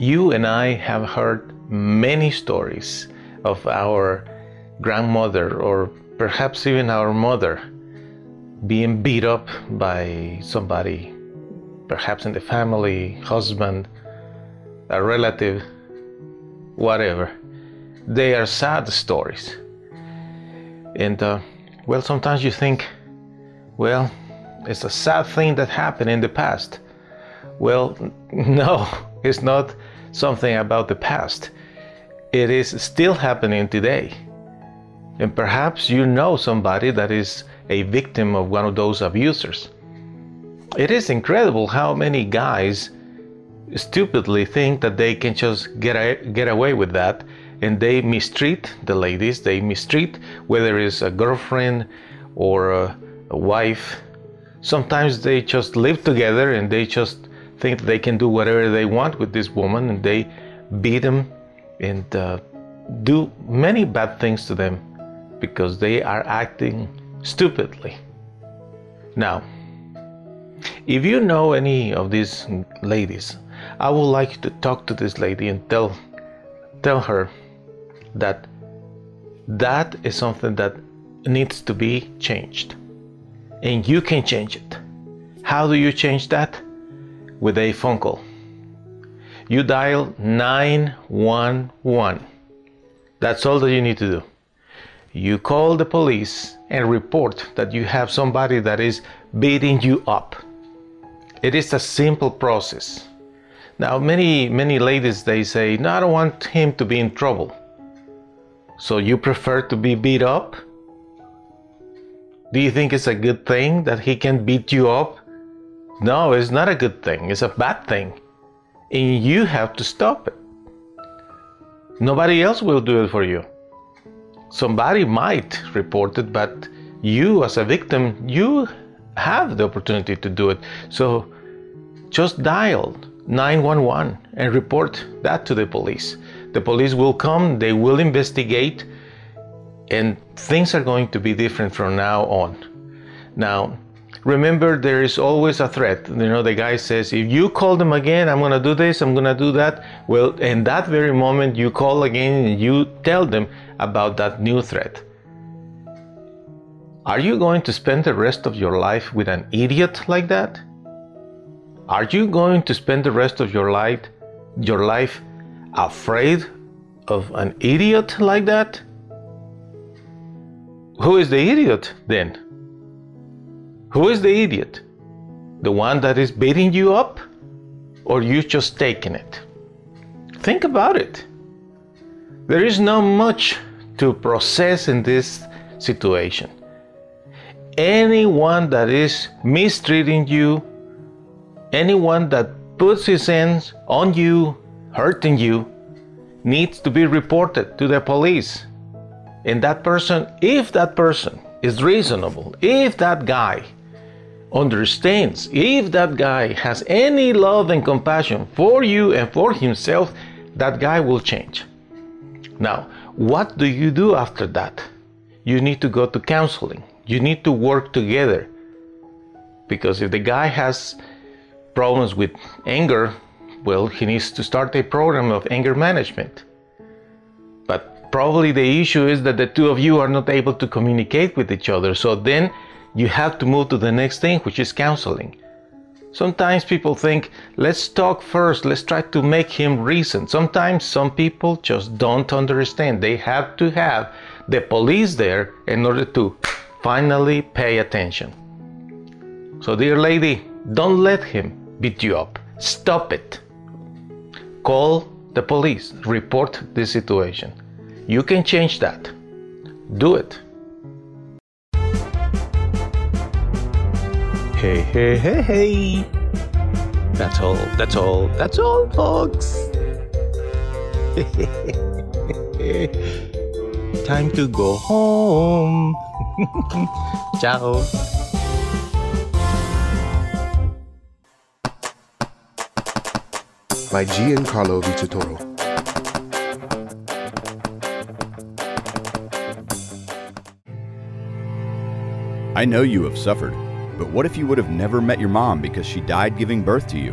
You and I have heard many stories of our grandmother or perhaps even our mother being beat up by somebody, perhaps in the family, husband, a relative, whatever. They are sad stories. And uh, well, sometimes you think, well, it's a sad thing that happened in the past. Well, no, it's not something about the past. It is still happening today. And perhaps you know somebody that is a victim of one of those abusers. It is incredible how many guys stupidly think that they can just get, a, get away with that and they mistreat the ladies, they mistreat whether it's a girlfriend or a, a wife. Sometimes they just live together and they just think they can do whatever they want with this woman and they beat them and uh, do many bad things to them because they are acting stupidly. Now, if you know any of these ladies, I would like to talk to this lady and tell tell her that that is something that needs to be changed. And you can change it. How do you change that? With a phone call. You dial 911. That's all that you need to do. You call the police and report that you have somebody that is beating you up. It is a simple process. Now, many, many ladies they say, No, I don't want him to be in trouble. So you prefer to be beat up? Do you think it's a good thing that he can beat you up no, it's not a good thing. It's a bad thing. And you have to stop it. Nobody else will do it for you. Somebody might report it, but you, as a victim, you have the opportunity to do it. So just dial 911 and report that to the police. The police will come, they will investigate, and things are going to be different from now on. Now, remember there is always a threat. You know the guy says if you call them again i'm to do this i'm to do that. Well in that very moment you call again and you tell them about that new threat. Are you going to spend the rest of your life with an idiot like that? Are you going to spend the rest of your life your life afraid of an idiot like that? Who is the idiot then who is the idiot? The one that is beating you up? Or you just taking it? Think about it. There is not much to process in this situation. Anyone that is mistreating you, anyone that puts his hands on you, hurting you, needs to be reported to the police. And that person, if that person is reasonable, if that guy understands if that guy has any love and compassion for you and for himself, that guy will change. Now, what do you do after that? You need to go to counseling. You need to work together. Because if the guy has problems with anger, well, he needs to start a program of anger management. But probably the issue is that the two of you are not able to communicate with each other. So then you have to move to the next thing, which is counseling. Sometimes people think, let's talk first, let's try to make him reason. Sometimes some people just don't understand. They have to have the police there in order to finally pay attention. So, dear lady, don't let him beat you up. Stop it. Call the police, report the situation. You can change that. Do it. Hey, hey, hey, hey. That's all, that's all, that's all, folks. Time to go home. Ciao. by Giancarlo Vitatoro. I know you have suffered, but what if you would have never met your mom because she died giving birth to you?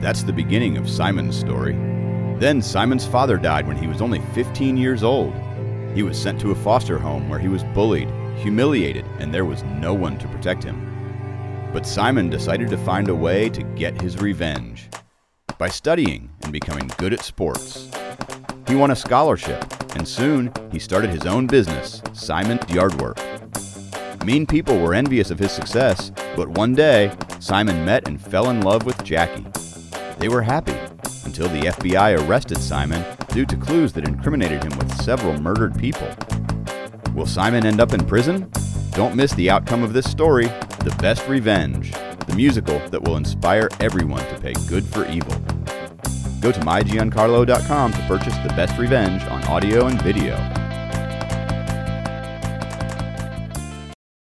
That's the beginning of Simon's story. Then Simon's father died when he was only 15 years old. He was sent to a foster home where he was bullied, humiliated, and there was no one to protect him. But Simon decided to find a way to get his revenge by studying and becoming good at sports. He won a scholarship, and soon he started his own business, Simon's Yardwork. Mean people were envious of his success, but one day, Simon met and fell in love with Jackie. They were happy until the FBI arrested Simon due to clues that incriminated him with several murdered people. Will Simon end up in prison? Don't miss the outcome of this story The Best Revenge, the musical that will inspire everyone to pay good for evil. Go to mygiancarlo.com to purchase The Best Revenge on audio and video.